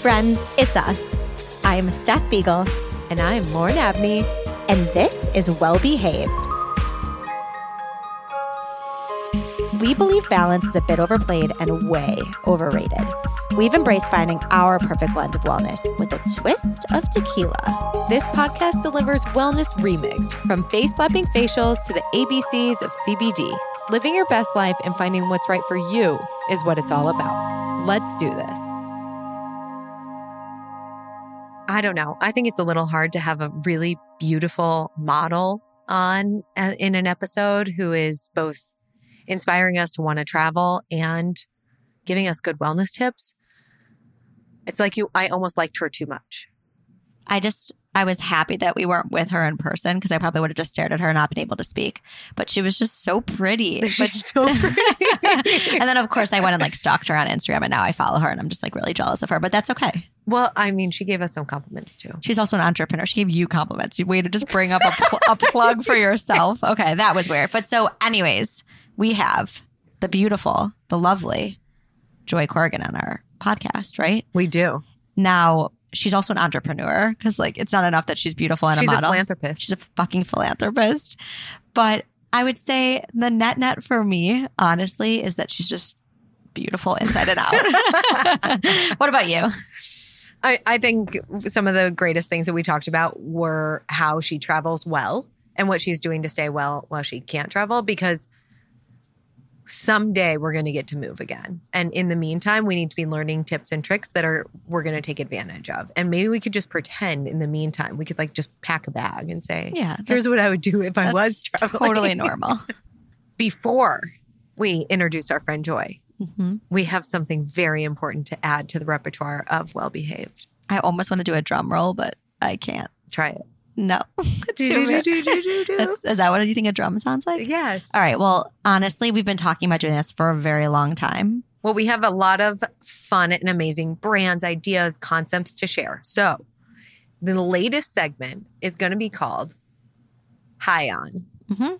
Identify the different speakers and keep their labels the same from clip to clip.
Speaker 1: friends, it's us. I'm Steph Beagle,
Speaker 2: And I'm Lauren Abney.
Speaker 1: and this is Well Behaved. We believe balance is a bit overplayed and way overrated. We've embraced finding our perfect blend of wellness with a twist of tequila.
Speaker 2: This podcast delivers wellness remixed from face slapping facials to the ABCs of CBD. Living your best life and finding what's right for you is what it's all about. Let's do this. I don't know. I think it's a little hard to have a really beautiful model on uh, in an episode who is both inspiring us to want to travel and giving us good wellness tips. It's like you I almost liked her too much.
Speaker 1: I just, I was happy that we weren't with her in person because I probably would have just stared at her and not been able to speak. But she was just so pretty. But
Speaker 2: She's so pretty.
Speaker 1: and then, of course, I went and like stalked her on Instagram and now I follow her and I'm just like really jealous of her. But that's okay.
Speaker 2: Well, I mean, she gave us some compliments too.
Speaker 1: She's also an entrepreneur. She gave you compliments. You way to just bring up a, pl- a plug for yourself. Okay, that was weird. But so, anyways, we have the beautiful, the lovely Joy Corrigan on our podcast, right?
Speaker 2: We do.
Speaker 1: Now, she's also an entrepreneur because, like, it's not enough that she's beautiful and
Speaker 2: She's
Speaker 1: a model.
Speaker 2: She's a philanthropist.
Speaker 1: she's a fucking philanthropist. But I would say the net net for me, honestly, is that she's just beautiful inside and out. what about you?
Speaker 2: I, I think some of the greatest things that we talked about were how she travels well and what she's doing to stay well while she can't travel because someday we're going to get to move again. And in the meantime, we need to be learning tips and tricks that are we're going to take advantage of. And maybe we could just pretend in the meantime, we could like just pack a bag and say,
Speaker 1: Yeah,
Speaker 2: here's what I would do if I was traveling.
Speaker 1: totally normal.
Speaker 2: Before we introduce our friend Joy,
Speaker 1: hmm
Speaker 2: we have something very important to add to the repertoire of well behaved.
Speaker 1: I almost want to do a drum roll, but I can't.
Speaker 2: Try it.
Speaker 1: No. It's too weird. That's- Is that what you think a drum sounds like?
Speaker 2: Yes.
Speaker 1: All right. Well, honestly, we've been talking about doing this for a very long time.
Speaker 2: Well, we have a lot of fun and amazing brands, ideas, concepts to share. So, the latest segment is going to be called High On.
Speaker 1: hmm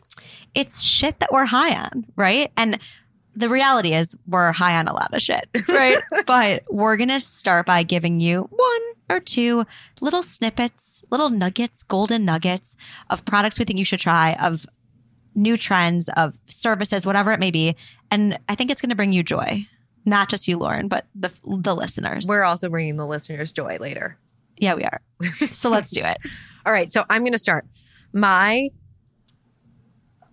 Speaker 1: It's shit that we're high on, right? And the reality is we're high on a lot of shit, right? but we're going to start by giving you one or two little snippets, little nuggets, golden nuggets of products we think you should try, of new trends, of services, whatever it may be. And I think it's going to bring you joy. Not just you, Lauren, but the the listeners.
Speaker 2: We're also bringing the listeners joy later.
Speaker 1: yeah, we are. So let's do it.
Speaker 2: All right, so I'm going to start. My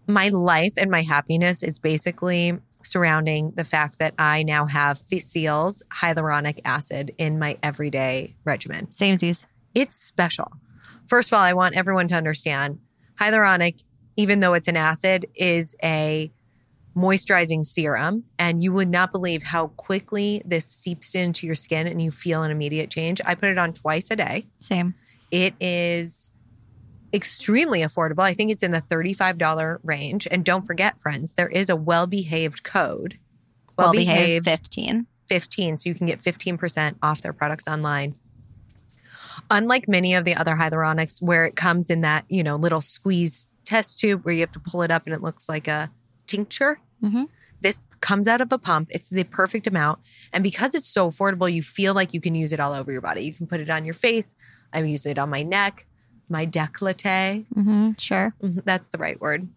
Speaker 2: my life and my happiness is basically surrounding the fact that I now have Physeal's hyaluronic acid in my everyday regimen.
Speaker 1: Same Samesies.
Speaker 2: It's special. First of all, I want everyone to understand hyaluronic, even though it's an acid, is a moisturizing serum. And you would not believe how quickly this seeps into your skin and you feel an immediate change. I put it on twice a day.
Speaker 1: Same.
Speaker 2: It is extremely affordable. I think it's in the $35 range. And don't forget, friends, there is a well behaved code.
Speaker 1: Well behaved 15.
Speaker 2: 15 so you can get 15% off their products online unlike many of the other hyaluronics where it comes in that you know little squeeze test tube where you have to pull it up and it looks like a tincture
Speaker 1: Mhm.
Speaker 2: this comes out of a pump it's the perfect amount and because it's so affordable you feel like you can use it all over your body you can put it on your face i use it on my neck my décolleté
Speaker 1: Mm-hmm. Sure.
Speaker 2: Mhm, That's the right word.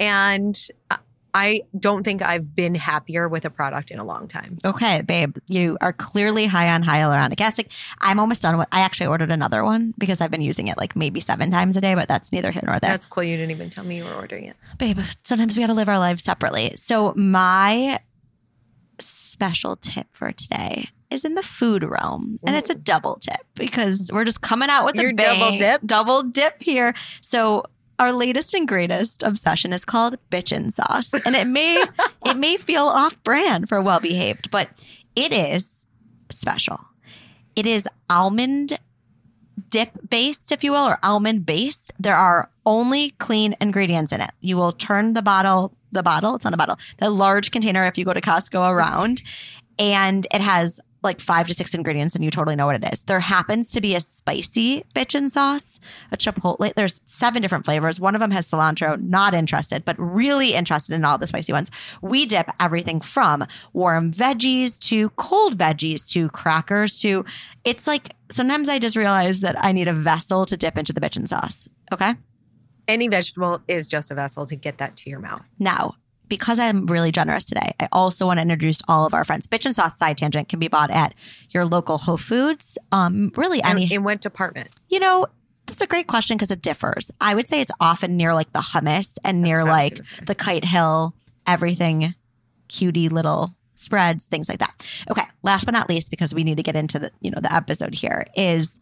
Speaker 2: And I- I don't think I've been happier with a product in a long time.
Speaker 1: Okay, babe, you are clearly high on hyaluronic acid. I'm almost done with. I actually ordered another one because I've been using it like maybe seven times a day, but that's neither here nor there.
Speaker 2: That's cool. You didn't even tell me you were ordering it.
Speaker 1: babe, sometimes we got to live our lives separately. So my special tip for today is in the food realm, and it's a double tip because we're just coming out with
Speaker 2: Your
Speaker 1: a bang.
Speaker 2: double dip?
Speaker 1: double dip here. So. Our latest and greatest obsession is called bitchin' sauce, and it may it may feel off brand for well behaved, but it is special. It is almond dip based, if you will, or almond based. There are only clean ingredients in it. You will turn the bottle, the bottle, it's on a bottle, the large container if you go to Costco around, and it has like five to six ingredients and you totally know what it is. There happens to be a spicy bitchin' sauce, a chipotle. There's seven different flavors. One of them has cilantro, not interested, but really interested in all the spicy ones. We dip everything from warm veggies to cold veggies to crackers to it's like sometimes I just realize that I need a vessel to dip into the bitchin' sauce. Okay.
Speaker 2: Any vegetable is just a vessel to get that to your mouth.
Speaker 1: Now, because I'm really generous today, I also want to introduce all of our friends. Bitchin' Sauce Side Tangent can be bought at your local Whole Foods. Um, really any
Speaker 2: And in what department?
Speaker 1: you know, that's a great question because it differs. I would say it's often near like the hummus and
Speaker 2: That's
Speaker 1: near
Speaker 2: what I was
Speaker 1: like the Kite Hill, everything cutie little spreads, things like that. Okay, last but not least, because we need to get into the you know the episode here is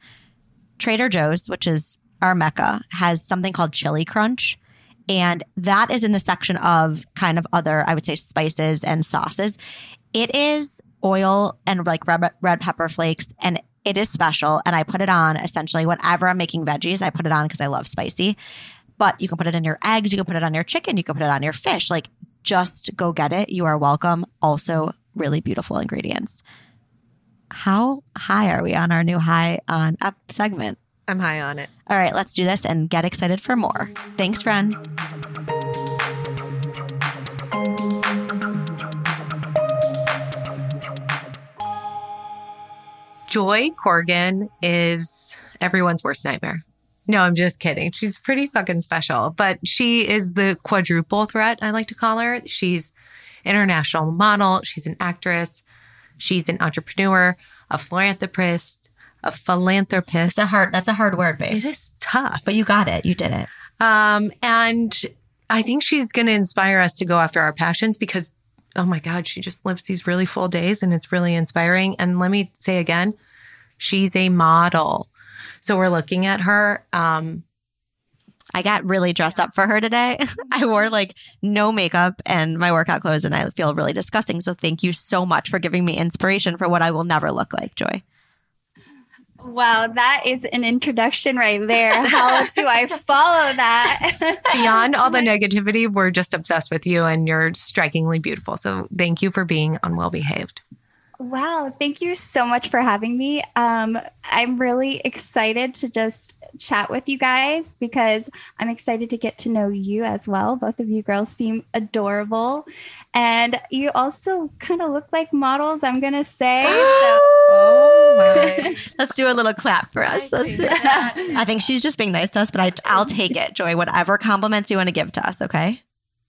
Speaker 1: Trader Joe's, which is our mecca, has something called Chili Crunch. And that is in the section of kind of other, I would say, spices and sauces. It is oil and like red, red pepper flakes, and it is special. And I put it on essentially whenever I'm making veggies, I put it on because I love spicy. But you can put it in your eggs, you can put it on your chicken, you can put it on your fish. Like, just go get it. You are welcome. Also, really beautiful ingredients. How high are we on our new high on up segment?
Speaker 2: I'm high on it.
Speaker 1: All right, let's do this and get excited for more. Thanks, friends.
Speaker 2: Joy Corrigan is everyone's worst nightmare. No, I'm just kidding. She's pretty fucking special, but she is the quadruple threat, I like to call her. She's international model, she's an actress, she's an entrepreneur, a philanthropist, a philanthropist.
Speaker 1: That's a hard. That's a hard word, babe.
Speaker 2: it is tough.
Speaker 1: But you got it. You did it.
Speaker 2: Um, and I think she's going to inspire us to go after our passions because, oh my God, she just lives these really full days and it's really inspiring. And let me say again, she's a model. So we're looking at her. Um,
Speaker 1: I got really dressed up for her today. I wore like no makeup and my workout clothes, and I feel really disgusting. So thank you so much for giving me inspiration for what I will never look like, Joy.
Speaker 3: Wow, that is an introduction right there. How do I follow that?
Speaker 2: beyond all the negativity, we're just obsessed with you and you're strikingly beautiful. So thank you for being unwell behaved.
Speaker 3: Wow, thank you so much for having me. Um, I'm really excited to just chat with you guys because I'm excited to get to know you as well. Both of you girls seem adorable. And you also kind of look like models, I'm going to say. So-
Speaker 2: Oh my.
Speaker 1: Let's do a little clap for us. Let's do- I think she's just being nice to us, but I, I'll take it, Joy. Whatever compliments you want to give to us, okay?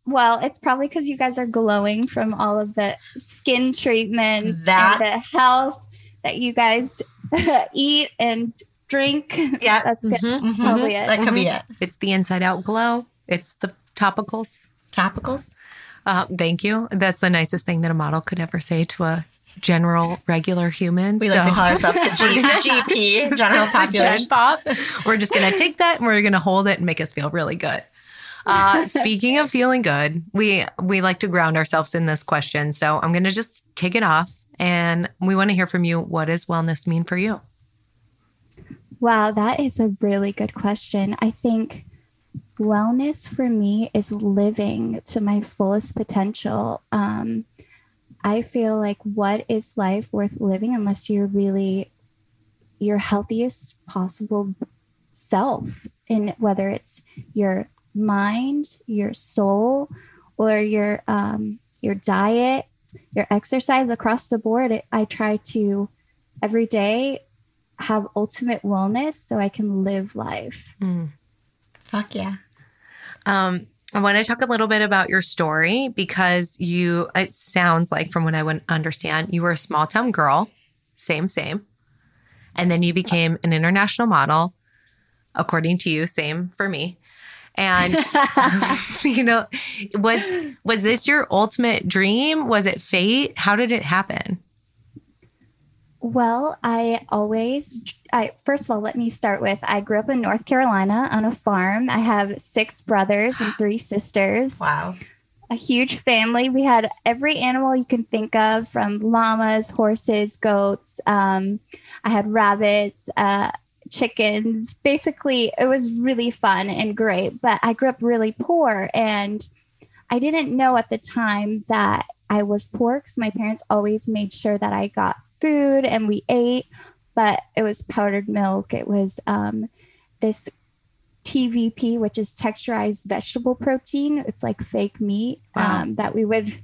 Speaker 3: well, it's probably because you guys are glowing from all of the skin treatments
Speaker 1: That-
Speaker 3: and the health that you guys eat and drink.
Speaker 1: Yeah.
Speaker 3: That's good.
Speaker 2: Mhm.
Speaker 3: probably it.
Speaker 1: That could be it.
Speaker 2: It's the inside out glow. It's the topicals.
Speaker 1: Topicals?
Speaker 2: Uh, thank you. That's the nicest thing that a model could ever say to a general, regular human.
Speaker 1: We like to call ourselves the G- GP, General Population.
Speaker 2: Gen Pop. We're just going to take that and we're going to hold it and make us feel really good. Uh, speaking of feeling good, we we like to ground ourselves in this question. So I'm going to just kick it off, and we want to hear from you. What does wellness mean for you?
Speaker 3: Wow, that is a really good question. I think wellness for me is living to my fullest potential. Um, I feel like what is life worth living unless you're really your healthiest possible self, in whether it's your mind, your soul, or your um, your diet, your exercise across the board. I try to every day have ultimate wellness so I can live life.
Speaker 1: Fuck yeah.
Speaker 2: Um, I want to talk a little bit about your story because you, it sounds like, from what I would understand, you were a small town girl, same, same. And then you became an international model, according to you, same for me. And you know, was was this your ultimate dream? Was it fate? How did it happen?
Speaker 3: Well, I always, I first of all, let me start with I grew up in North Carolina on a farm. I have six brothers and three sisters.
Speaker 1: Wow.
Speaker 3: A huge family. We had every animal you can think of, from llamas, horses, goats. Um, I had rabbits, uh, chickens. Basically, it was really fun and great. But I grew up really poor, and I didn't know at the time that I was poor because my parents always made sure that I got food and we ate, but it was powdered milk. It was um, this TVP, which is texturized vegetable protein. It's like fake meat
Speaker 2: Wow.
Speaker 3: um, that we would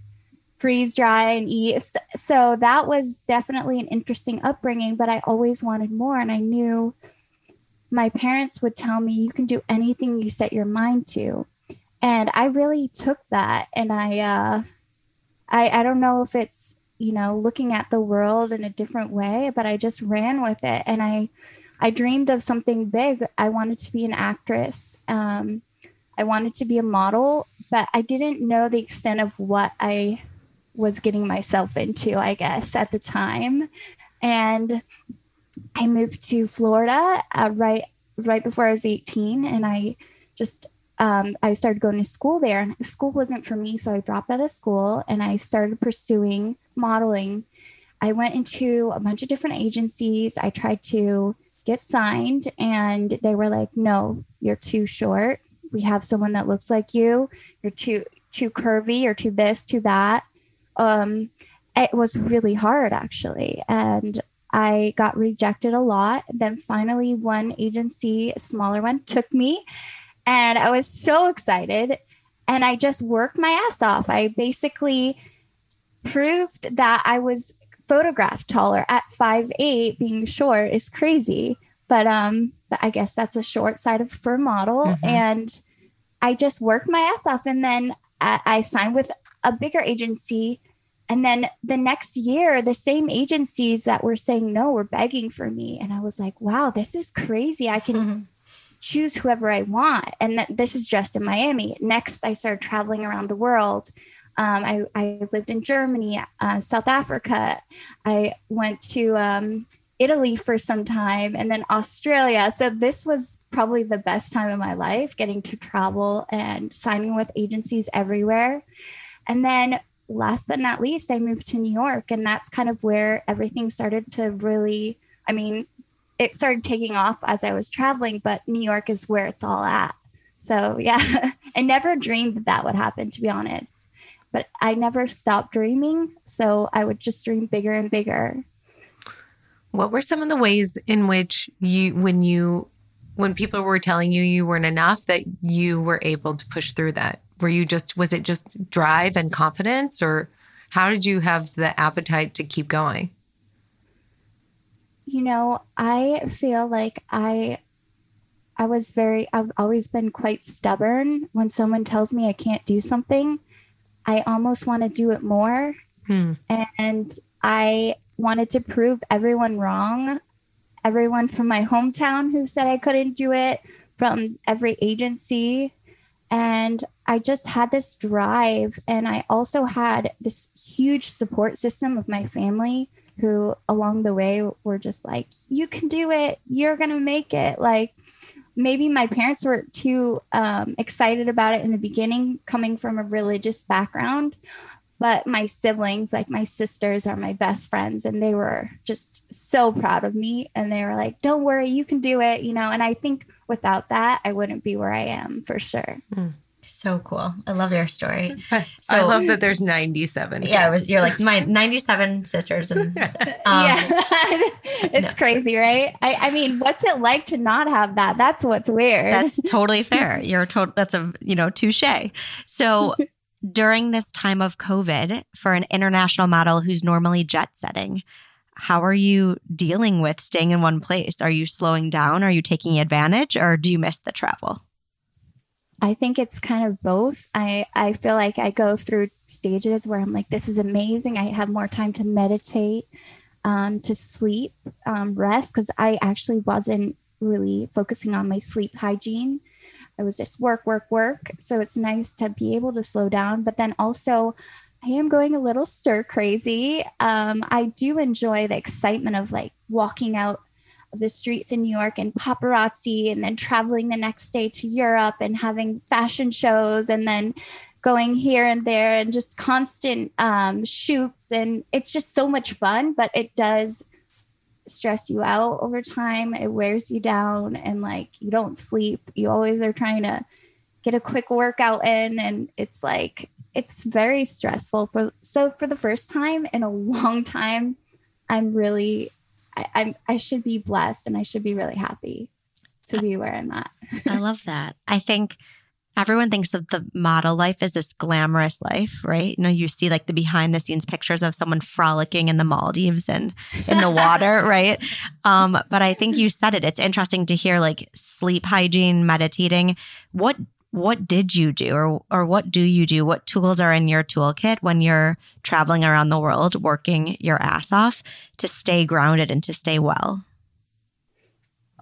Speaker 3: freeze dry and eat. So that was definitely an interesting upbringing, but I always wanted more. And I knew my parents would tell me, you can do anything you set your mind to. And I really took that and I, uh, I, I don't know if it's, you know, looking at the world in a different way, but I just ran with it. And I, I dreamed of something big. I wanted to be an actress. Um, I wanted to be a model, but I didn't know the extent of what I was getting myself into, I guess, at the time. And I moved to Florida uh, right right before I was 18, and I just um, I started going to school there, and school wasn't for me, so I dropped out of school and I started pursuing modeling. I went into a bunch of different agencies. I tried to get signed, and they were like, "No, you're too short. We have someone that looks like you. You're too too curvy, or too this, too that." Um, it was really hard actually, and I got rejected a lot. Then finally, one agency, a smaller one, took me, and I was so excited. And I just worked my ass off. I basically proved that I was photographed taller at five eight. Being short is crazy, but um, I guess that's a short side of for model.
Speaker 2: Mhm.
Speaker 3: And I just worked my ass off, and then I, I signed with a bigger agency. And then the next year, the same agencies that were saying no were begging for me. And I was like, wow, this is crazy. I can choose whoever I want. And that this is just in Miami. Next, I started traveling around the world. Um, I, I lived in Germany, uh, South Africa. I went to um, Italy for some time and then Australia. So this was probably the best time of my life getting to travel and signing with agencies everywhere. And then last but not least, I moved to New York. And that's kind of where everything started to really, I mean, it started taking off as I was traveling, but New York is where it's all at. So yeah, I never dreamed that, that would happen, to be honest. But I never stopped dreaming. So I would just dream bigger and bigger.
Speaker 2: What were some of the ways in which you, when you, when people were telling you you weren't enough, that you were able to push through that? Were you just, was it just drive and confidence, or how did you have the appetite to keep going?
Speaker 3: You know, I feel like I I was very I've always been quite stubborn. When someone tells me I can't do something, I almost want to do it more
Speaker 2: Hmm.
Speaker 3: and I wanted to prove everyone wrong. Everyone from my hometown who said I couldn't do it, from every agency. And I just had this drive. And I also had this huge support system of my family who, along the way, were just like, you can do it. You're going to make it. Like, maybe my parents were too um, excited about it in the beginning, coming from a religious background but my siblings like my sisters are my best friends and they were just so proud of me and they were like don't worry you can do it you know and i think without that i wouldn't be where i am for sure
Speaker 1: So cool. I love your story. So, I
Speaker 2: love that there's 97.
Speaker 1: Yeah, it was, you're like my 97 sisters. And um,
Speaker 3: yeah it's crazy right I, I mean what's it like to not have that that's what's weird
Speaker 1: That's totally fair. You're total. That's a you know touche. So during this time of COVID, for an international model who's normally jet setting, how are you dealing with staying in one place? Are you slowing down? Are you taking advantage, or do you miss the travel?
Speaker 3: I think it's kind of both. I, I feel like I go through stages where I'm like, this is amazing. I have more time to meditate, um, to sleep, um, rest, because I actually wasn't really focusing on my sleep hygiene. I was just work, work, work. So it's nice to be able to slow down. But then also, I am going a little stir crazy. Um, I do enjoy the excitement of like walking out the streets in New York and paparazzi, and then traveling the next day to Europe and having fashion shows, and then going here and there and just constant um, shoots. And it's just so much fun, but it does stress you out over time. It wears you down, and like you don't sleep. You always are trying to get a quick workout in, and it's like it's very stressful. For so for the first time in a long time, I'm really, I, I'm, I should be blessed and I should be really happy to be where I'm at.
Speaker 1: I love that. I think everyone thinks of the model life as this glamorous life, right? You know, you see like the behind the scenes pictures of someone frolicking in the Maldives and in the water, right? Um, but I think you said it. It's interesting to hear like sleep hygiene, meditating. What what did you do or or what do you do? What tools are in your toolkit when you're traveling around the world working your ass off to stay grounded and to stay well?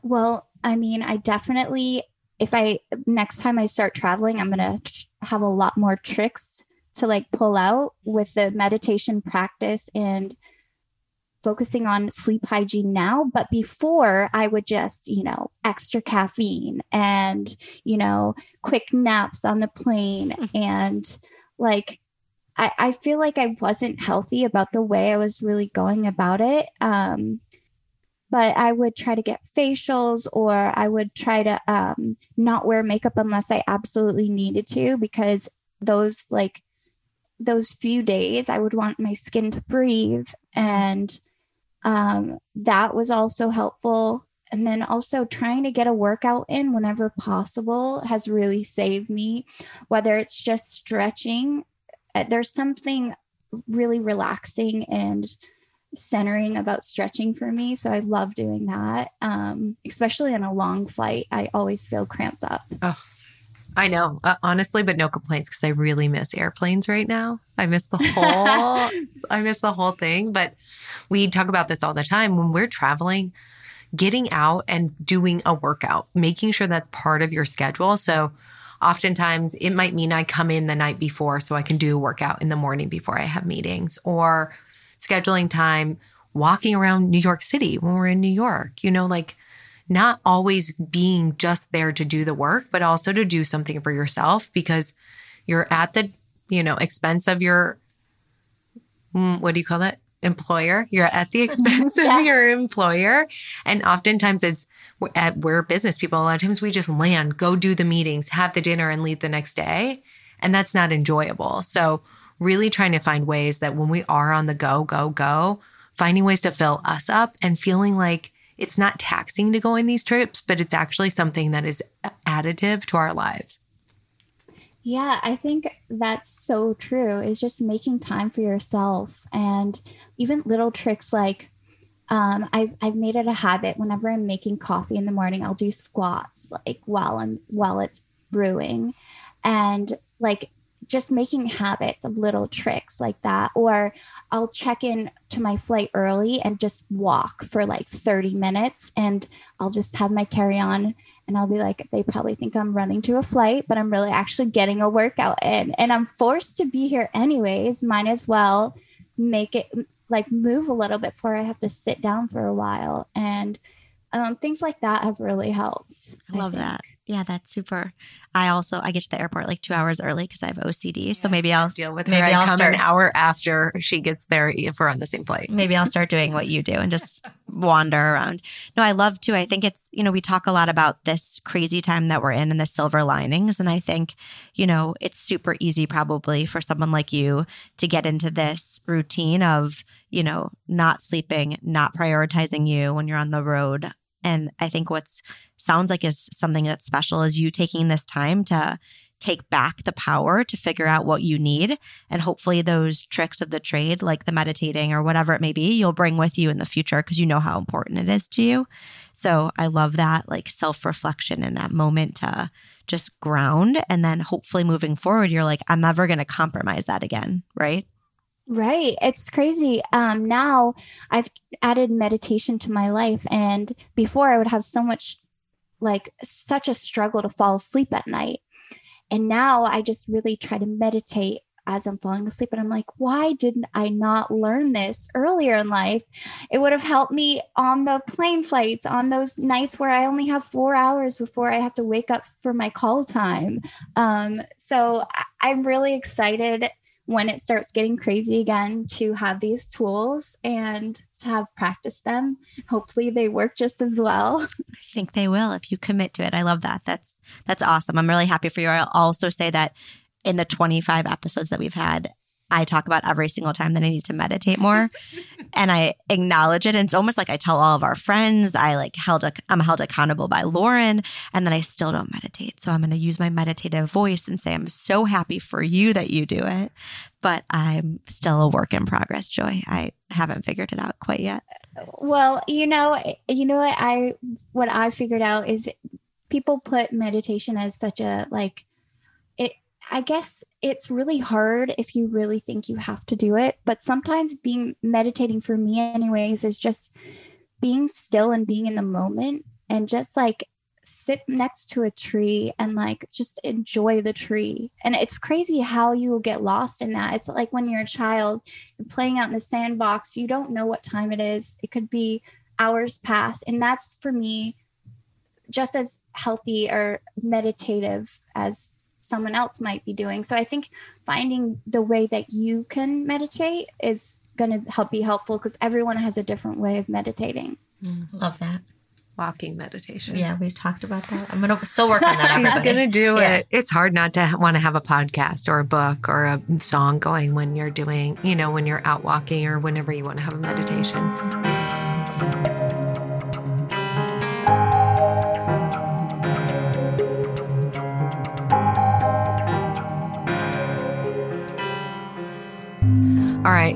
Speaker 3: Well, I mean, I definitely if I next time I start traveling, I'm going to have a lot more tricks to like pull out with the meditation practice and focusing on sleep hygiene now but before i would just you know extra caffeine and you know quick naps on the plane. And like I, I feel like i wasn't healthy about the way i was really going about it. Um but I would try to get facials or I would try to um, not wear makeup unless I absolutely needed to because those like those few days I would want my skin to breathe and um, that was also helpful. And then also trying to get a workout in whenever possible has really saved me, whether it's just stretching. Uh, there's something really relaxing and centering about stretching for me. So I love doing that. Um, especially on a long flight, I always feel cramped up.
Speaker 2: Oh, I know, uh, honestly, but no complaints because I really miss airplanes right now. I miss the whole, I miss the whole thing. But we talk about this all the time when we're traveling, getting out and doing a workout, making sure that's part of your schedule. So oftentimes it might mean I come in the night before so I can do a workout in the morning before I have meetings or scheduling time walking around New York City when we're in New York, you know, like not always being just there to do the work, but also to do something for yourself because you're at the, you know, expense of your, mm, what do you call it? Employer. You're at the expense yeah. of your employer. And oftentimes it's, at, we're business people. A lot of times we just land, go do the meetings, have the dinner and leave the next day. And that's not enjoyable. So really trying to find ways that when we are on the go, go, go, finding ways to fill us up and feeling like it's not taxing to go on these trips, but it's actually something that is additive to our lives.
Speaker 3: Yeah, I think that's so true. It's just making time for yourself and even little tricks like um, I've I've made it a habit whenever I'm making coffee in the morning, I'll do squats like while I'm while it's brewing. And like just making habits of little tricks like that or i'll check in to my flight early and just walk for like 30 minutes and i'll just have my carry on and i'll be like they probably think i'm running to a flight but i'm really actually getting a workout in and i'm forced to be here anyways. Might as well make it like move a little bit before i have to sit down for a while and um, things like that have really helped
Speaker 1: i love I that yeah, that's super. I also I get to the airport like two hours early because I have OCD. So maybe I'll
Speaker 2: deal with maybe her. I'll come start, an hour after she gets there if we're on the same flight.
Speaker 1: Maybe I'll start doing what you do and just wander around. No, I love to. I think it's you know we talk a lot about this crazy time that we're in and the silver linings, and I think you know it's super easy probably for someone like you to get into this routine of you know not sleeping, not prioritizing you when you're on the road. And I think what's sounds like is something that's special is you taking this time to take back the power to figure out what you need. And hopefully, those tricks of the trade, like the meditating or whatever it may be, you'll bring with you in the future because you know how important it is to you. So I love that, like self reflection in that moment to just ground. And then hopefully, moving forward, you're like, I'm never going to compromise that again. Right.
Speaker 3: Right. It's crazy. Um, now I've added meditation to my life. And before I would have so much like such a struggle to fall asleep at night. And now I just really try to meditate as I'm falling asleep. And I'm like, why didn't I not learn this earlier in life? It would have helped me on the plane flights, on those nights where I only have four hours before I have to wake up for my call time. Um, so I'm really excited when it starts getting crazy again to have these tools and to have practiced them. Hopefully they work just as well.
Speaker 1: I think they will if you commit to it. I love that. That's that's awesome. I'm really happy for you. I'll also say that in the 25 episodes that we've had, I talk about every single time that I need to meditate more. and I acknowledge it. And it's almost like I tell all of our friends, I like held, a, I'm held accountable by Lauren, and then I still don't meditate. So I'm going to use my meditative voice and say, I'm so happy for you that you do it, but I'm still a work in progress, Joy. I haven't figured it out quite yet.
Speaker 3: Well, you know, you know what I what I figured out is people put meditation as such a like I guess it's really hard if you really think you have to do it, but sometimes being meditating for me anyways is just being still and being in the moment and just like sit next to a tree and like just enjoy the tree. And it's crazy how you will get lost in that. It's like when you're a child playing out in the sandbox, you don't know what time it is. It could be hours past. And that's for me just as healthy or meditative as someone else might be doing. So I think finding the way that you can meditate is going to help be helpful because everyone has a different way of meditating.
Speaker 1: Mm, love that
Speaker 2: walking meditation.
Speaker 1: Yeah, we've talked about that. I'm gonna still work on that.
Speaker 2: She's gonna do yeah. it. It's hard not to want to have a podcast or a book or a song going when you're doing, you know, when you're out walking or whenever you want to have a meditation.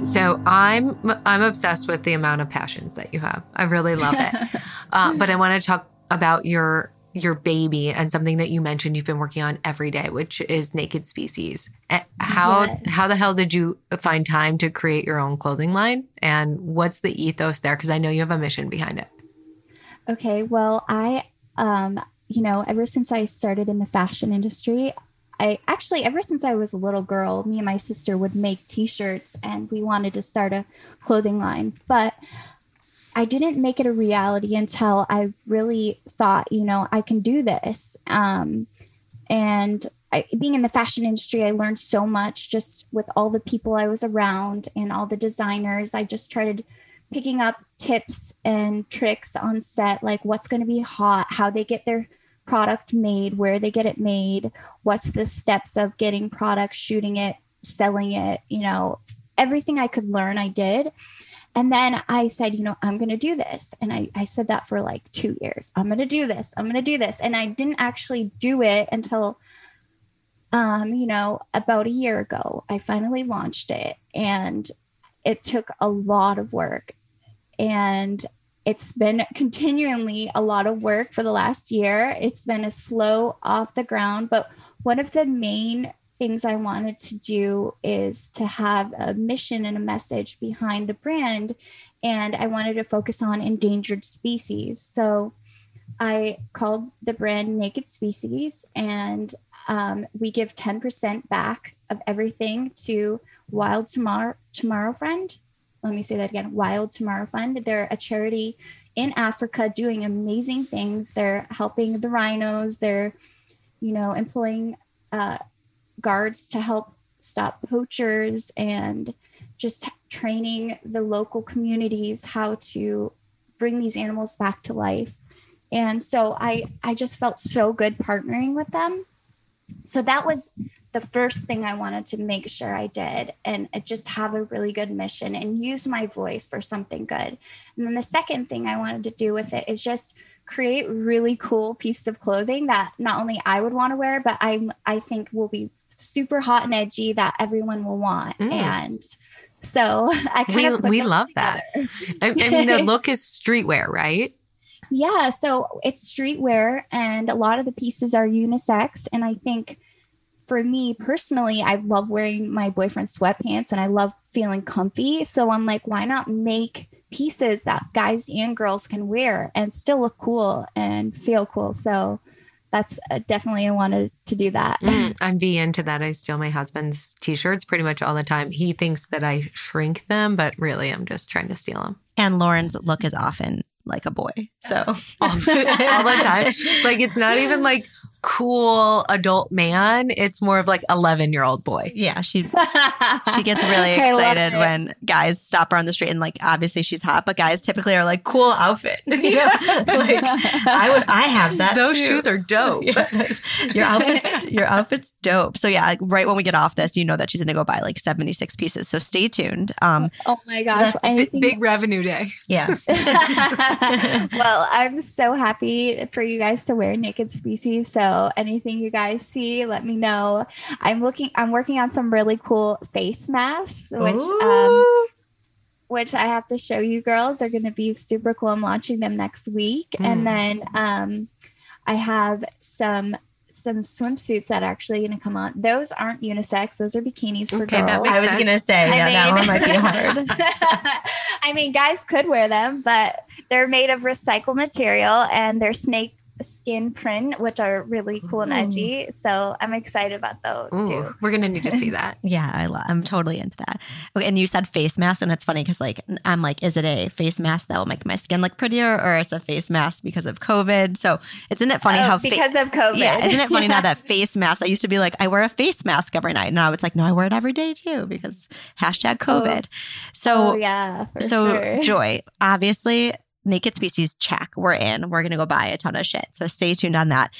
Speaker 2: So I'm I'm obsessed with the amount of passions that you have. I really love it. uh, but I want to talk about your your baby and something that you mentioned you've been working on every day, which is Naked Species. How yes. how the hell did you find time to create your own clothing line? And what's the ethos there? Because I know you have a mission behind it.
Speaker 3: Okay, well, I um, you know, ever since I started in the fashion industry, I actually, ever since I was a little girl, me and my sister would make t shirts and we wanted to start a clothing line. But I didn't make it a reality until I really thought, you know, I can do this. Um, and I, being in the fashion industry, I learned so much just with all the people I was around and all the designers. I just started picking up tips and tricks on set, like what's going to be hot, how they get their product made, where they get it made, what's the steps of getting product, shooting it, selling it, you know, everything I could learn, I did. And then I said, you know, I'm going to do this. And I, I said that for like two years. I'm going to do this. I'm going to do this. And I didn't actually do it until, um, you know, about a year ago. I finally launched it and it took a lot of work. And it's been continually a lot of work for the last year. It's been a slow off the ground, but one of the main things I wanted to do is to have a mission and a message behind the brand. And I wanted to focus on endangered species. So I called the brand Naked Species, and um, we give 10% back of everything to Wild Tomorrow, Tomorrow Friend let me say that again Wild Tomorrow Fund. They're a charity in Africa doing amazing things. They're helping the rhinos, they're, you know, employing uh, guards to help stop poachers and just training the local communities how to bring these animals back to life. And so I I just felt so good partnering with them. So that was the first thing I wanted to make sure I did and just have a really good mission and use my voice for something good. And then the second thing I wanted to do with it is just create really cool pieces of clothing that not only I would want to wear, but I I think will be super hot and edgy that everyone will want. Mm. And so I kind
Speaker 2: we we love together. that. I, I mean, the look is streetwear, right?
Speaker 3: Yeah, so it's streetwear, and a lot of the pieces are unisex, and I think for me personally, I love wearing my boyfriend's sweatpants and I love feeling comfy. So I'm like, why not make pieces that guys and girls can wear and still look cool and feel cool? So that's uh, definitely I wanted to do that.
Speaker 2: Mm, I'm be into that. I steal my husband's t-shirts pretty much all the time. He thinks that I shrink them, but really I'm just trying to steal them.
Speaker 1: And Lauren's look is often like a boy. So
Speaker 2: all, the, all the time. Like it's not even like cool adult man. It's more of like 11 year old boy.
Speaker 1: Yeah, she she gets really excited when guys stop her on the street and like obviously she's hot, but guys typically are like cool outfit. you know? like I would I have that.
Speaker 2: Those
Speaker 1: too.
Speaker 2: shoes are dope.
Speaker 1: Yes. Your outfit's your outfit's dope. So yeah, like right when we get off this, you know that she's gonna go buy like 76 pieces. So stay tuned. Um
Speaker 3: oh my gosh.
Speaker 2: Big,
Speaker 3: anything-
Speaker 2: big revenue day.
Speaker 1: yeah.
Speaker 3: well, I'm so happy for you guys to wear naked species. So anything you guys see, let me know. I'm looking I'm working on some really cool face masks, which um which I have to show you girls. They're gonna be super cool. I'm launching them next week.
Speaker 2: Mm.
Speaker 3: And then um I have some some swimsuits that are actually going to come on. Those aren't unisex. Those are bikinis for
Speaker 2: Okay,
Speaker 3: girls.
Speaker 2: makes
Speaker 1: I was gonna say,
Speaker 3: I
Speaker 1: yeah, that one might be hard.
Speaker 3: I mean, guys could wear them, but they're made of recycled material and they're snake skin print, which are really cool and edgy. So I'm excited about those
Speaker 2: Ooh,
Speaker 3: too.
Speaker 2: we're gonna need to see that.
Speaker 1: Yeah, I lo- I'm totally into that. Okay, and you said face mask, and it's funny because like I'm like, is it a face mask that will make my skin look prettier, or it's a face mask because of COVID? So isn't it funny
Speaker 3: Oh,
Speaker 1: how fa-
Speaker 3: because of COVID.
Speaker 1: yeah, isn't it funny now that face mask? I used to be like, I wear a face mask every night. Now it's like, no, I wear it every day too because hashtag oh. COVID. so
Speaker 3: oh yeah, for
Speaker 1: so
Speaker 3: sure.
Speaker 1: joy obviously naked species check we're in we're gonna go buy a ton of shit. So stay tuned on that.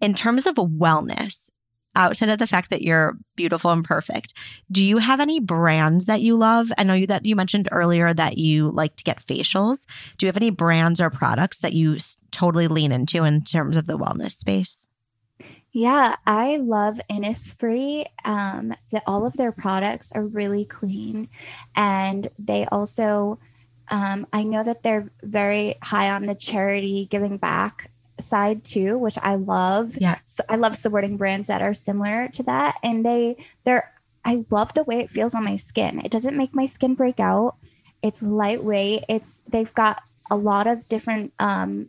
Speaker 1: In terms of wellness outside of the fact that you're beautiful and perfect do you have any brands that you love? I know you that you mentioned earlier that you like to get facials. Do you have any brands or products that you totally lean into in terms of the wellness space?
Speaker 3: Yeah, I love Innisfree. Um, that all of their products are really clean, and they also, um, I know that they're very high on the charity giving back side too, which I love.
Speaker 1: Yeah.
Speaker 3: so I love supporting brands that are similar to that, and they they're. I love the way it feels on my skin. It doesn't make my skin break out. It's lightweight. It's they've got a lot of different um,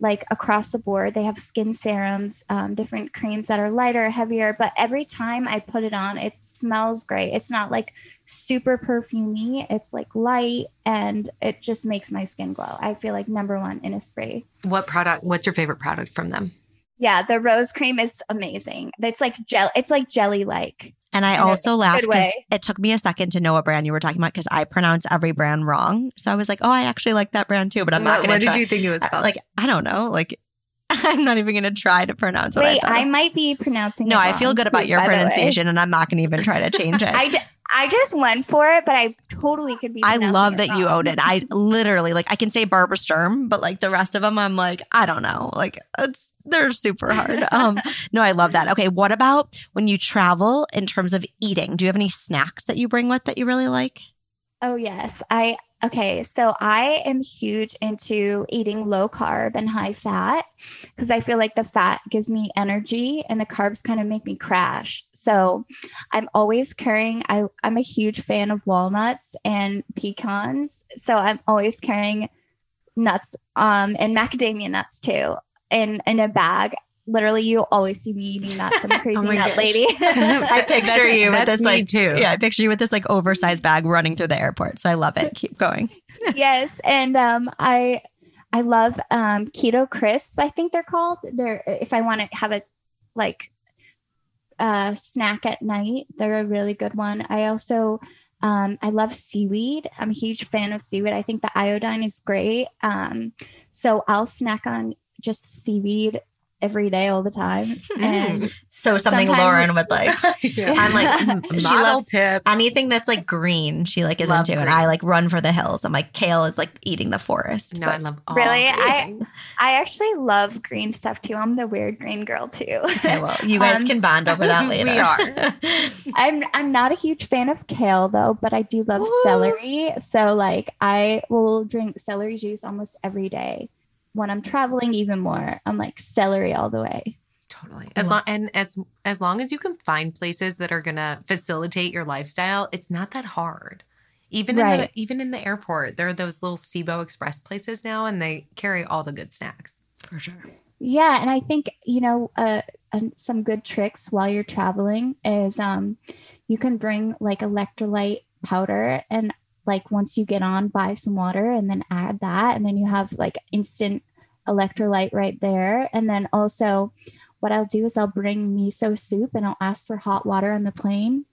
Speaker 3: like across the board. They have skin serums, um, different creams that are lighter, heavier, but every time I put it on, it smells great. It's not like super perfumey. It's like light and it just makes my skin glow. I feel like number one Innisfree.
Speaker 2: What product? What's your favorite product from them?
Speaker 3: Yeah, the rose cream is amazing. It's like gel. It's like jelly like.
Speaker 1: And I also laughed because it took me a second to know what brand you were talking about because I pronounce every brand wrong. So I was like, oh, I actually like that brand too, but I'm not
Speaker 2: what
Speaker 1: going
Speaker 2: what did
Speaker 1: try.
Speaker 2: you think it was
Speaker 1: I-
Speaker 2: called?
Speaker 1: like, I don't know. Like, I'm not even going to try to pronounce what
Speaker 3: Wait,
Speaker 1: I
Speaker 3: I, might be pronouncing. It.
Speaker 1: No,
Speaker 3: it
Speaker 1: I feel good about your
Speaker 3: by the way.
Speaker 1: pronunciation and I'm not going to even try to change it.
Speaker 3: I, ju- I just went for it, but I totally could be.
Speaker 1: I love that you
Speaker 3: wrong.
Speaker 1: own it. I literally like I can say Barbara Sturm, but like the rest of them, I'm like I don't know. Like it's they're super hard. Um, no, I love that. Okay, what about when you travel in terms of eating? Do you have any snacks that you bring with that you really like?
Speaker 3: Oh yes. I okay, so I am huge into eating low carb and high fat because I feel like the fat gives me energy and the carbs kind of make me crash. So I'm always carrying I I'm a huge fan of walnuts and pecans. So I'm always carrying nuts um and macadamia nuts too in in a bag. Literally you always see me eating nuts. I'm crazy
Speaker 2: my
Speaker 3: nut
Speaker 2: gosh.
Speaker 3: lady.
Speaker 1: I picture
Speaker 2: That's-
Speaker 1: you with this like
Speaker 2: too.
Speaker 1: Yeah, I picture you with this like oversized bag running through the airport. So I love it. Keep going.
Speaker 3: yes, and um, I I love um, keto crisps. I think they're called. They're if I want to have a like uh, snack at night, they're a really good one. I also um, I love seaweed. I'm a huge fan of seaweed. I think the iodine is great. Um, so I'll snack on just seaweed every day, all the time. And
Speaker 1: So something Lauren would like. I'm like she loves
Speaker 2: tip.
Speaker 1: anything that's like green. She like is
Speaker 2: Love
Speaker 1: into, and. I like run for the hills. I'm like kale is like eating the forest.
Speaker 2: No,
Speaker 1: But-
Speaker 2: I love all
Speaker 3: Really? I- I actually love green stuff too. I'm the weird green girl too.
Speaker 1: Okay, well, you guys
Speaker 3: Um,
Speaker 1: can bond over that later.
Speaker 2: we are.
Speaker 3: I'm I'm not a huge fan of kale though, but I do love
Speaker 1: Ooh.
Speaker 3: celery. So like I will drink celery juice almost every day. When I'm traveling even more, I'm like celery all the way.
Speaker 2: Totally. As long and as as long as you can find places that are gonna facilitate your lifestyle, it's not that hard. Even in the even in the airport, there are those little CIBO Express places now, and they carry all the good snacks.
Speaker 1: for sure.
Speaker 3: Yeah, and I think you know uh, uh, some good tricks while you're traveling is um, you can bring like electrolyte powder and like once you get on, buy some water and then add that, and then you have like instant electrolyte right there. And then also what I'll do is I'll bring miso soup and I'll ask for hot water on the plane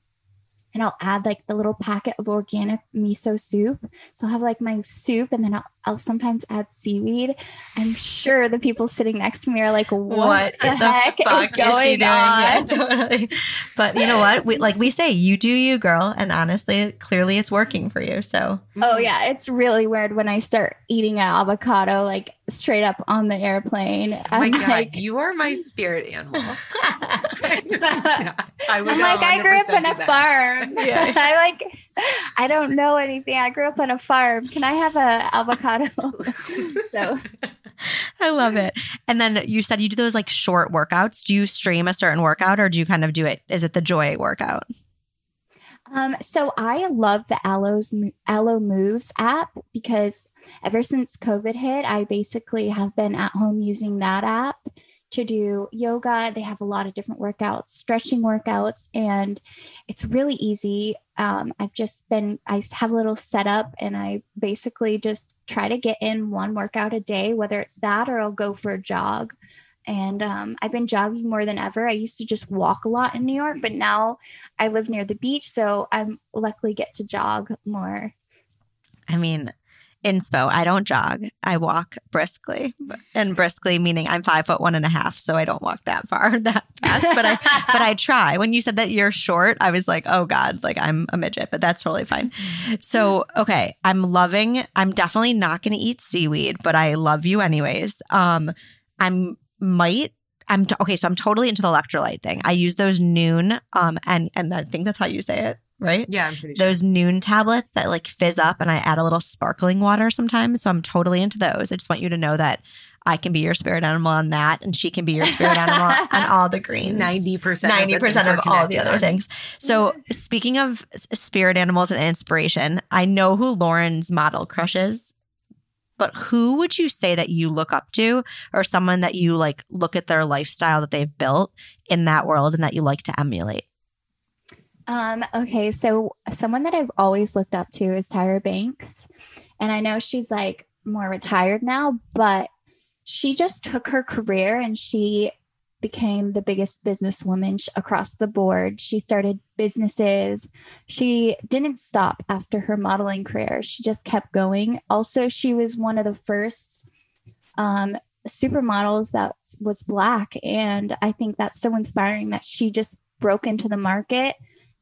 Speaker 3: and I'll add like the little packet of organic miso soup. So I'll have like my soup and then I'll, I'll sometimes add seaweed. I'm sure the people sitting next to me are like, what,
Speaker 1: what
Speaker 3: the, the heck is going on?
Speaker 1: Yeah, totally. But you know what? We like we say, you do you, girl. And honestly, clearly it's working for you. So
Speaker 3: Oh yeah, it's really weird when I start eating an avocado like straight up on the airplane.
Speaker 2: Oh my
Speaker 3: I'm
Speaker 2: God,
Speaker 3: like,
Speaker 2: you are my spirit animal. I would
Speaker 3: I'm like, I grew up on a
Speaker 2: that.
Speaker 3: farm.
Speaker 1: Yeah.
Speaker 3: I like, I don't know anything. I grew up on a farm. Can I have a avocado? so
Speaker 1: I love it. And then you said you do those like short workouts. Do you stream a certain workout or do you kind of do it? Is it the joy workout?
Speaker 3: Um, so I love the Alo's Alo Moves app because ever since COVID hit, I basically have been at home using that app to do yoga. They have a lot of different workouts, stretching workouts, and it's really easy. Um, I've just been, I have a little setup and I basically just try to get in one workout a day, whether it's that or I'll go for a jog. And um, I've been jogging more than ever. I used to just walk a lot in New York, but now I live near the beach, so I'm luckily get to jog more.
Speaker 1: I mean, inspo, I don't jog. I walk briskly. And briskly meaning I'm five foot one and a half, so I don't walk that far that fast. But I but I try. When you said that you're short, I was like, oh God, like I'm a midget, but that's totally fine. So okay, I'm loving, I'm definitely not gonna eat seaweed, but I love you anyways. Um, I'm might I'm t- okay, so I'm totally into the electrolyte thing. I use those Nuun, um, and and I think that's how you say it, right?
Speaker 2: Yeah, I'm pretty sure.
Speaker 1: those Nuun tablets that like fizz up and I add a little sparkling water sometimes. So I'm totally into those. I just want you to know that I can be your spirit animal on that and she can be your spirit animal on all the greens.
Speaker 2: 90%.
Speaker 1: 90% of all the other things. So speaking of spirit animals and inspiration, I know who Lauren's model crushes, but who would you say that you look up to or someone that you like look at their lifestyle that they've built in that world and that you like to emulate?
Speaker 3: Um, okay, so someone that I've always looked up to is Tyra Banks. And I know she's like more retired now, but she just took her career and she became the biggest businesswoman across the board. She started businesses. She didn't stop after her modeling career. She just kept going. Also, she was one of the first um, supermodels that was black. And I think that's so inspiring that she just broke into the market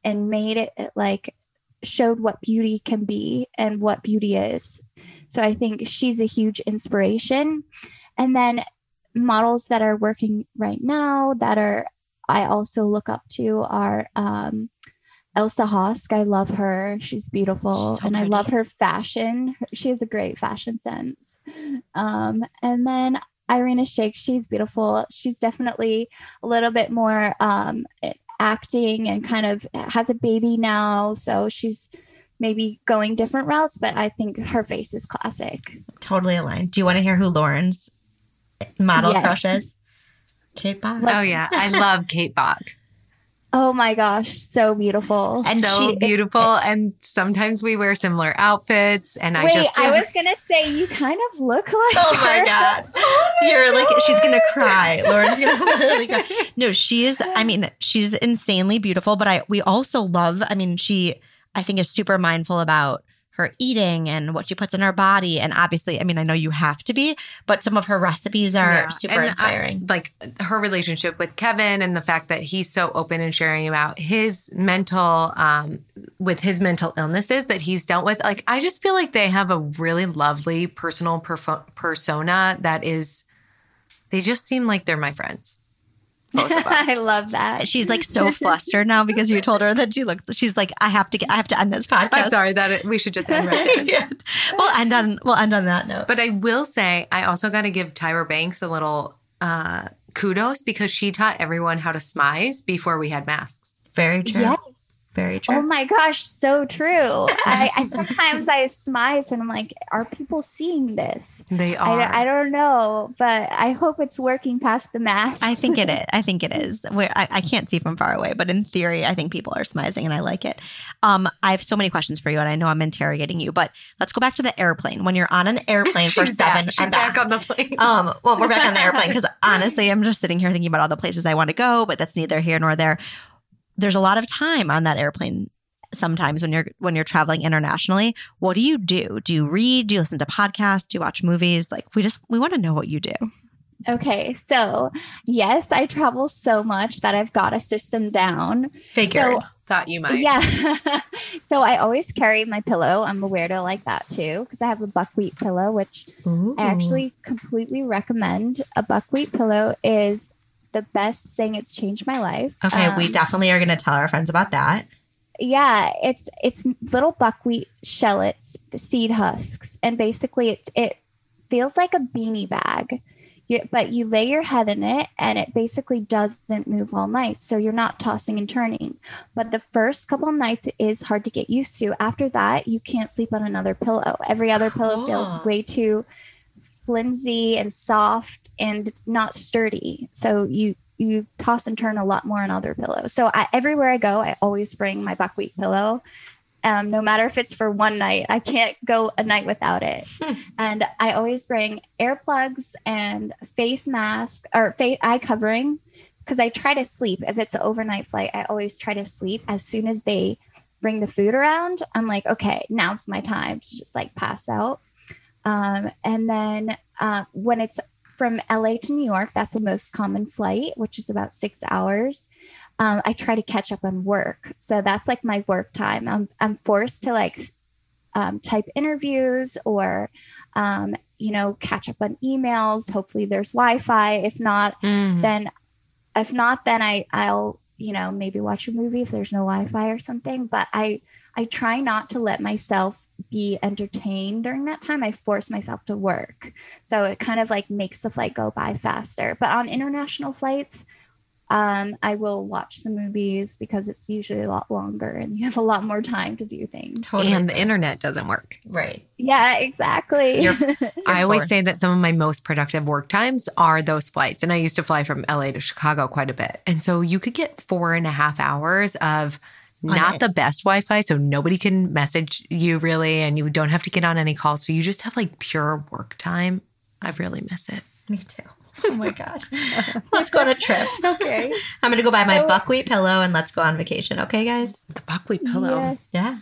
Speaker 3: and made it like showed what beauty can be and what beauty is. So I think she's a huge inspiration. And then models that are working right now that are I also look up to are um, Elsa Hosk. I love her. She's beautiful.
Speaker 1: So
Speaker 3: and I love her fashion. She has a great fashion sense. Um, and then Irina Shayk, she's beautiful. She's definitely a little bit more um, acting and kind of has a baby now. So she's maybe going different routes, but I think her face is classic.
Speaker 1: Totally aligned. Do you want to hear who Lauren's model
Speaker 3: Yes.
Speaker 1: crush is? Kate Bock.
Speaker 2: Oh, yeah. I love Kate Bock.
Speaker 3: Oh my gosh, so beautiful.
Speaker 1: And
Speaker 2: so
Speaker 1: she-
Speaker 2: beautiful. and sometimes we wear similar outfits. And I just.
Speaker 3: I was gonna say you kind of look like
Speaker 1: Oh my
Speaker 3: her.
Speaker 1: god. Oh You're like she's gonna cry. Lauren's gonna literally cry. No, she is I mean, she's insanely beautiful, but I we also love, I mean, she I think is super mindful about her eating and what she puts in her body. And obviously, I mean, I know you have to be, but some of her recipes are
Speaker 2: Yeah.
Speaker 1: super
Speaker 2: And I-
Speaker 1: inspiring.
Speaker 2: like her relationship with Kevin and the fact that he's so open and sharing about his mental, um, with his mental illnesses that he's dealt with. Like, I just feel like they have a really lovely personal perfo- persona that is, they just seem like they're my friends. Both of them.
Speaker 3: I love that.
Speaker 1: She's like so flustered now because you told her that she looks she's like, I have to get I have to end this podcast.
Speaker 2: I'm sorry that it, we should just end right there.
Speaker 1: Yeah. We'll end on we'll end on that note.
Speaker 2: But I will say, I also got to give Tyra Banks a little uh, kudos because she taught everyone how to smize before we had masks.
Speaker 1: Very true.
Speaker 3: Yes.
Speaker 1: Very true.
Speaker 3: Oh my gosh, so true. I, I sometimes I smize and I'm like, are people seeing this?
Speaker 2: They are.
Speaker 3: I, I don't know, but I hope it's working past the mask.
Speaker 1: I think it is. I think it is. Where I, I can't see from far away, but in theory, I think people are smizing, and I like it. Um, I have so many questions for you, and I know I'm interrogating you, but let's go back to the airplane. When you're on an airplane for seven,
Speaker 2: back. She's
Speaker 1: I'm
Speaker 2: back on the plane.
Speaker 1: um, well, we're back on the airplane because honestly, I'm just sitting here thinking about all the places I want to go, but that's neither here nor there. There's a lot of time on that airplane sometimes when you're when you're traveling internationally. What do you do? Do you read? Do you listen to podcasts? Do you watch movies? Like we just we want to know what you do.
Speaker 3: Okay, so yes, I travel so much that I've got a system down.
Speaker 1: Figured.
Speaker 3: So
Speaker 2: Thought you might.
Speaker 3: yeah, so I always carry my pillow. I'm a weirdo like that too because I have a buckwheat pillow, which I actually completely recommend. A buckwheat pillow is the best thing. It's changed my life.
Speaker 1: okay, we
Speaker 3: Um,
Speaker 1: definitely are going to tell our friends about that.
Speaker 3: yeah it's it's little buckwheat shellets the seed husks and basically it it feels like a beanie bag you, but you lay your head in it and it basically doesn't move all night so you're not tossing and turning but the first couple of nights it is hard to get used to after that you can't sleep on another pillow every other pillow feels way too flimsy and soft and not sturdy so you you toss and turn a lot more on other pillows. So I, everywhere I go, I always bring my buckwheat pillow. Um, no matter if it's for one night, I can't go a night without it.
Speaker 1: Hmm.
Speaker 3: And I always bring earplugs and face mask or face eye covering because I try to sleep. If it's an overnight flight, I always try to sleep as soon as they bring the food around. I'm like, okay, now's my time to just like pass out. Um, and then uh, when it's from LA to New York, that's the most common flight, which is about six hours. Um, I try to catch up on work, so that's like my work time. I'm I'm forced to like um, type interviews or um, you know catch up on emails. Hopefully, there's Wi-Fi. If not,
Speaker 2: Mhm.
Speaker 3: then if not, then I I'll you know maybe watch a movie if there's no Wi-Fi or something. But I I try not to let myself be entertained during that time. I force myself to work. So it kind of like makes the flight go by faster. But on international flights, um, I will watch the movies because it's usually a lot longer and you have a lot more time to do things.
Speaker 1: Totally.
Speaker 2: And the internet doesn't work.
Speaker 1: right.
Speaker 3: Yeah, exactly.
Speaker 1: You're-
Speaker 2: I always
Speaker 1: forced.
Speaker 2: say that some of my most productive work times are those flights. And I used to fly from LA to Chicago quite a bit. And so you could get four and a half hours of not the best Wi Fi. So nobody can message you really, and you don't have to get on any calls. So you just have like pure work time. I really miss it.
Speaker 1: Me too. Oh my god. let's go on a trip.
Speaker 3: okay.
Speaker 1: I'm going to go buy my
Speaker 3: So-
Speaker 1: buckwheat pillow and let's go on vacation. Okay, guys?
Speaker 2: The buckwheat pillow.
Speaker 3: Yeah.
Speaker 1: Yeah.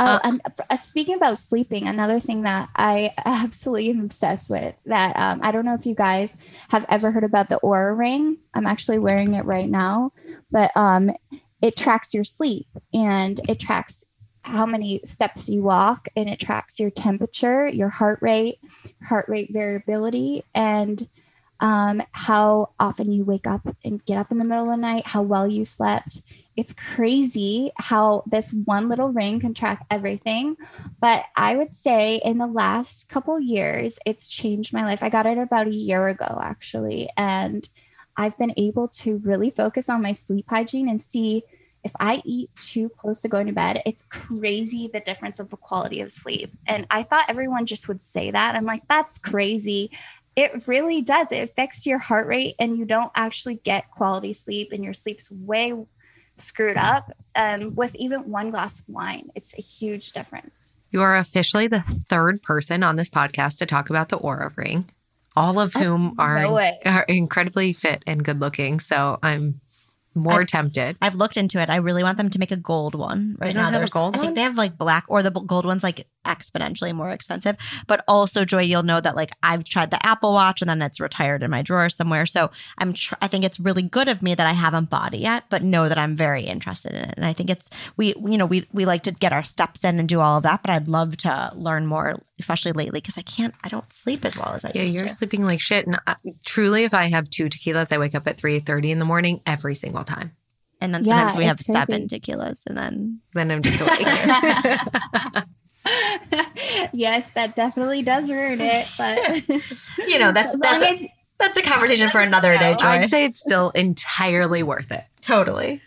Speaker 3: Oh,
Speaker 2: Uh,
Speaker 3: and f- uh, speaking about sleeping, another thing that I absolutely am obsessed with that um, I don't know if you guys have ever heard about the Oura Ring. I'm actually wearing it right now, but um, it tracks your sleep and it tracks how many steps you walk and it tracks your temperature, your heart rate, heart rate variability, and um, how often you wake up and get up in the middle of the night, how well you slept. It's crazy how this one little ring can track everything. But i would say in the last couple years it's changed my life. I got it about a year ago actually and i've been able to really focus on my sleep hygiene and see if i eat too close to going to bed it's crazy the difference of the quality of sleep. And i thought everyone just would say that. I'm like that's crazy it really does it affects your heart rate and you don't actually get quality sleep and your sleep's way screwed up um, with even one glass of wine. It's a huge difference.
Speaker 2: You are officially the third person on this podcast to talk about the Oura Ring, all of whom are,
Speaker 3: know
Speaker 2: are incredibly fit and good looking. So I'm more
Speaker 1: I-
Speaker 2: tempted.
Speaker 1: I've looked into it. I really want them to make a gold one. Right
Speaker 2: don't
Speaker 1: now,
Speaker 2: have a
Speaker 1: There's-
Speaker 2: gold
Speaker 1: I think
Speaker 2: one?
Speaker 1: they have like black or the gold one's like exponentially more expensive. But also, Joy, you'll know that like I've tried the Apple Watch and then it's retired in my drawer somewhere. So I'm tr- I think it's really good of me that I haven't bought it yet, but know that I'm very interested in it. And I think it's we you know we we like to get our steps in and do all of that, but I'd love to learn more, especially lately because I can't I don't sleep as well as I
Speaker 2: Yeah,
Speaker 1: used
Speaker 2: you're
Speaker 1: to.
Speaker 2: sleeping like shit. And uh, truly, if I have two tequilas, I wake up at three thirty in the morning every single time.
Speaker 1: And then
Speaker 3: Yeah,
Speaker 1: sometimes we have
Speaker 3: crazy.
Speaker 1: seven tequilas, and then
Speaker 2: Then I'm just awake.
Speaker 3: yes, that definitely does ruin it. But
Speaker 1: you know that's that's a,
Speaker 3: as
Speaker 1: that's a conversation for another day, Joy.
Speaker 2: I'd say it's still entirely worth it.
Speaker 1: Totally.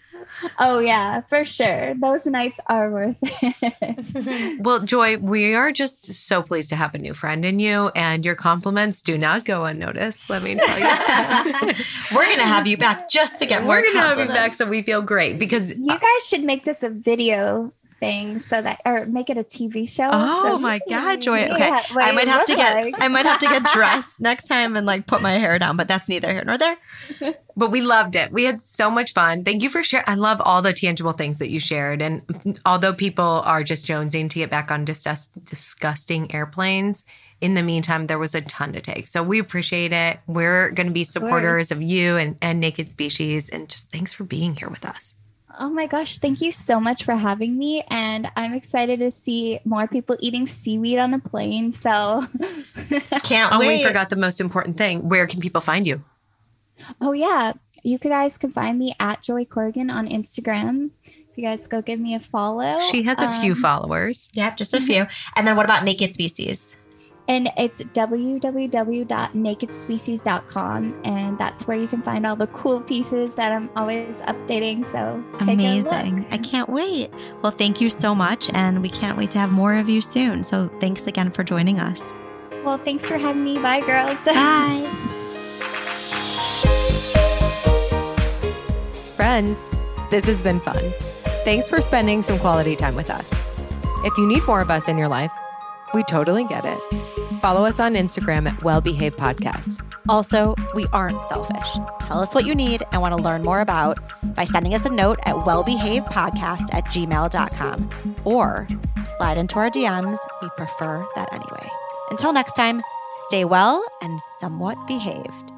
Speaker 3: oh yeah, for sure. Those nights are worth it.
Speaker 2: well, Joy, we are just so pleased to have a new friend in you, and your compliments do not go unnoticed. Let me tell you,
Speaker 1: we're gonna have you back just to get more.
Speaker 2: We're gonna have you back so we feel great because
Speaker 3: you guys should make this a video thing so that or make it a TV show.
Speaker 1: Oh
Speaker 3: so
Speaker 1: my god, Joy. Okay. I might have to get like. I might have to get dressed next time and like put my hair down, but that's neither here nor there.
Speaker 2: but we loved it. We had so much fun. Thank you for sharing. I love all the tangible things that you shared. And although people are just jonesing to get back on disgust- disgusting airplanes, in the meantime, there was a ton to take. So we appreciate it. We're going to be supporters of you and, and Naked Species. And just thanks for being here with us.
Speaker 3: Oh my gosh, thank you so much for having me. And I'm excited to see more people eating seaweed on a plane. So
Speaker 1: can't
Speaker 2: oh,
Speaker 1: wait.
Speaker 2: we forgot the most important thing. Where can people find you?
Speaker 3: Oh, yeah. You guys can find me at Joy Corrigan on Instagram. If you guys go give me a follow.
Speaker 2: She has a um, few followers.
Speaker 1: Yep, just a few. And then what about Naked Species?
Speaker 3: And it's www.nakedspecies.com. And that's where you can find all the cool pieces that I'm always updating. So
Speaker 1: amazing. I can't wait. Well, thank you so much. And we can't wait to have more of you soon. So thanks again for joining us.
Speaker 3: Well, thanks for having me. Bye, girls.
Speaker 1: Bye.
Speaker 2: Friends, this has been fun. Thanks for spending some quality time with us. If you need more of us in your life, we totally get it. Follow us on Instagram at Well Behaved Podcast.
Speaker 1: Also, we aren't selfish. Tell us what you need and want to learn more about by sending us a note at wellbehavedpodcast at gmail.com or slide into our DMs. We prefer that anyway. Until next time, stay well and somewhat behaved.